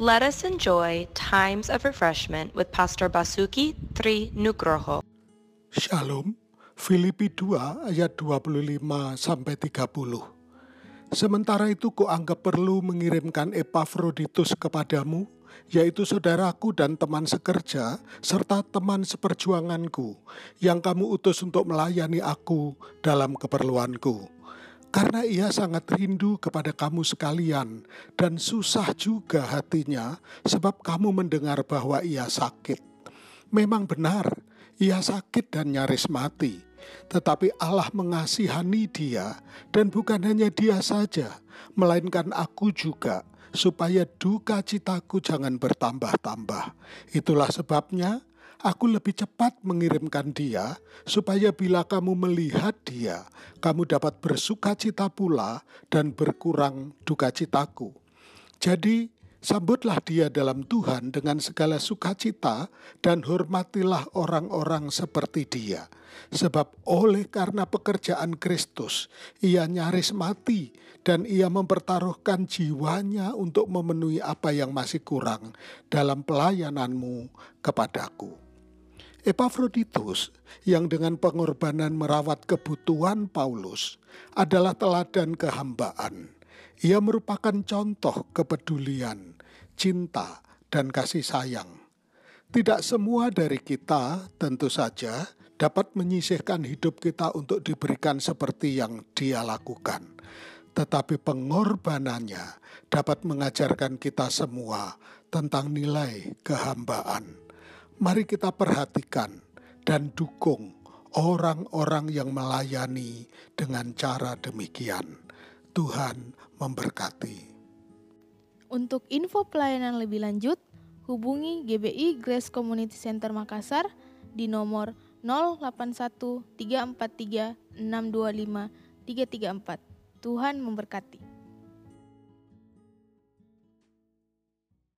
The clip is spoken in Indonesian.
Let us enjoy times of refreshment with Pastor Basuki Tri Nugroho. Shalom, Filipi 2 ayat 25 sampai 30. Sementara itu kuanggap perlu mengirimkan Epafroditus kepadamu, yaitu saudaraku dan teman sekerja, serta teman seperjuanganku, yang kamu utus untuk melayani aku dalam keperluanku karena ia sangat rindu kepada kamu sekalian dan susah juga hatinya sebab kamu mendengar bahwa ia sakit. Memang benar, ia sakit dan nyaris mati, tetapi Allah mengasihani dia dan bukan hanya dia saja, melainkan aku juga supaya duka citaku jangan bertambah-tambah. Itulah sebabnya Aku lebih cepat mengirimkan dia, supaya bila kamu melihat dia, kamu dapat bersuka cita pula dan berkurang duka citaku. Jadi, sambutlah dia dalam Tuhan dengan segala sukacita dan hormatilah orang-orang seperti dia. Sebab oleh karena pekerjaan Kristus, ia nyaris mati dan ia mempertaruhkan jiwanya untuk memenuhi apa yang masih kurang dalam pelayananmu kepadaku. Epafroditus yang dengan pengorbanan merawat kebutuhan Paulus adalah teladan kehambaan. Ia merupakan contoh kepedulian, cinta, dan kasih sayang. Tidak semua dari kita tentu saja dapat menyisihkan hidup kita untuk diberikan seperti yang dia lakukan. Tetapi pengorbanannya dapat mengajarkan kita semua tentang nilai kehambaan mari kita perhatikan dan dukung orang-orang yang melayani dengan cara demikian. Tuhan memberkati. Untuk info pelayanan lebih lanjut, hubungi GBI Grace Community Center Makassar di nomor 081 343 625 334. Tuhan memberkati.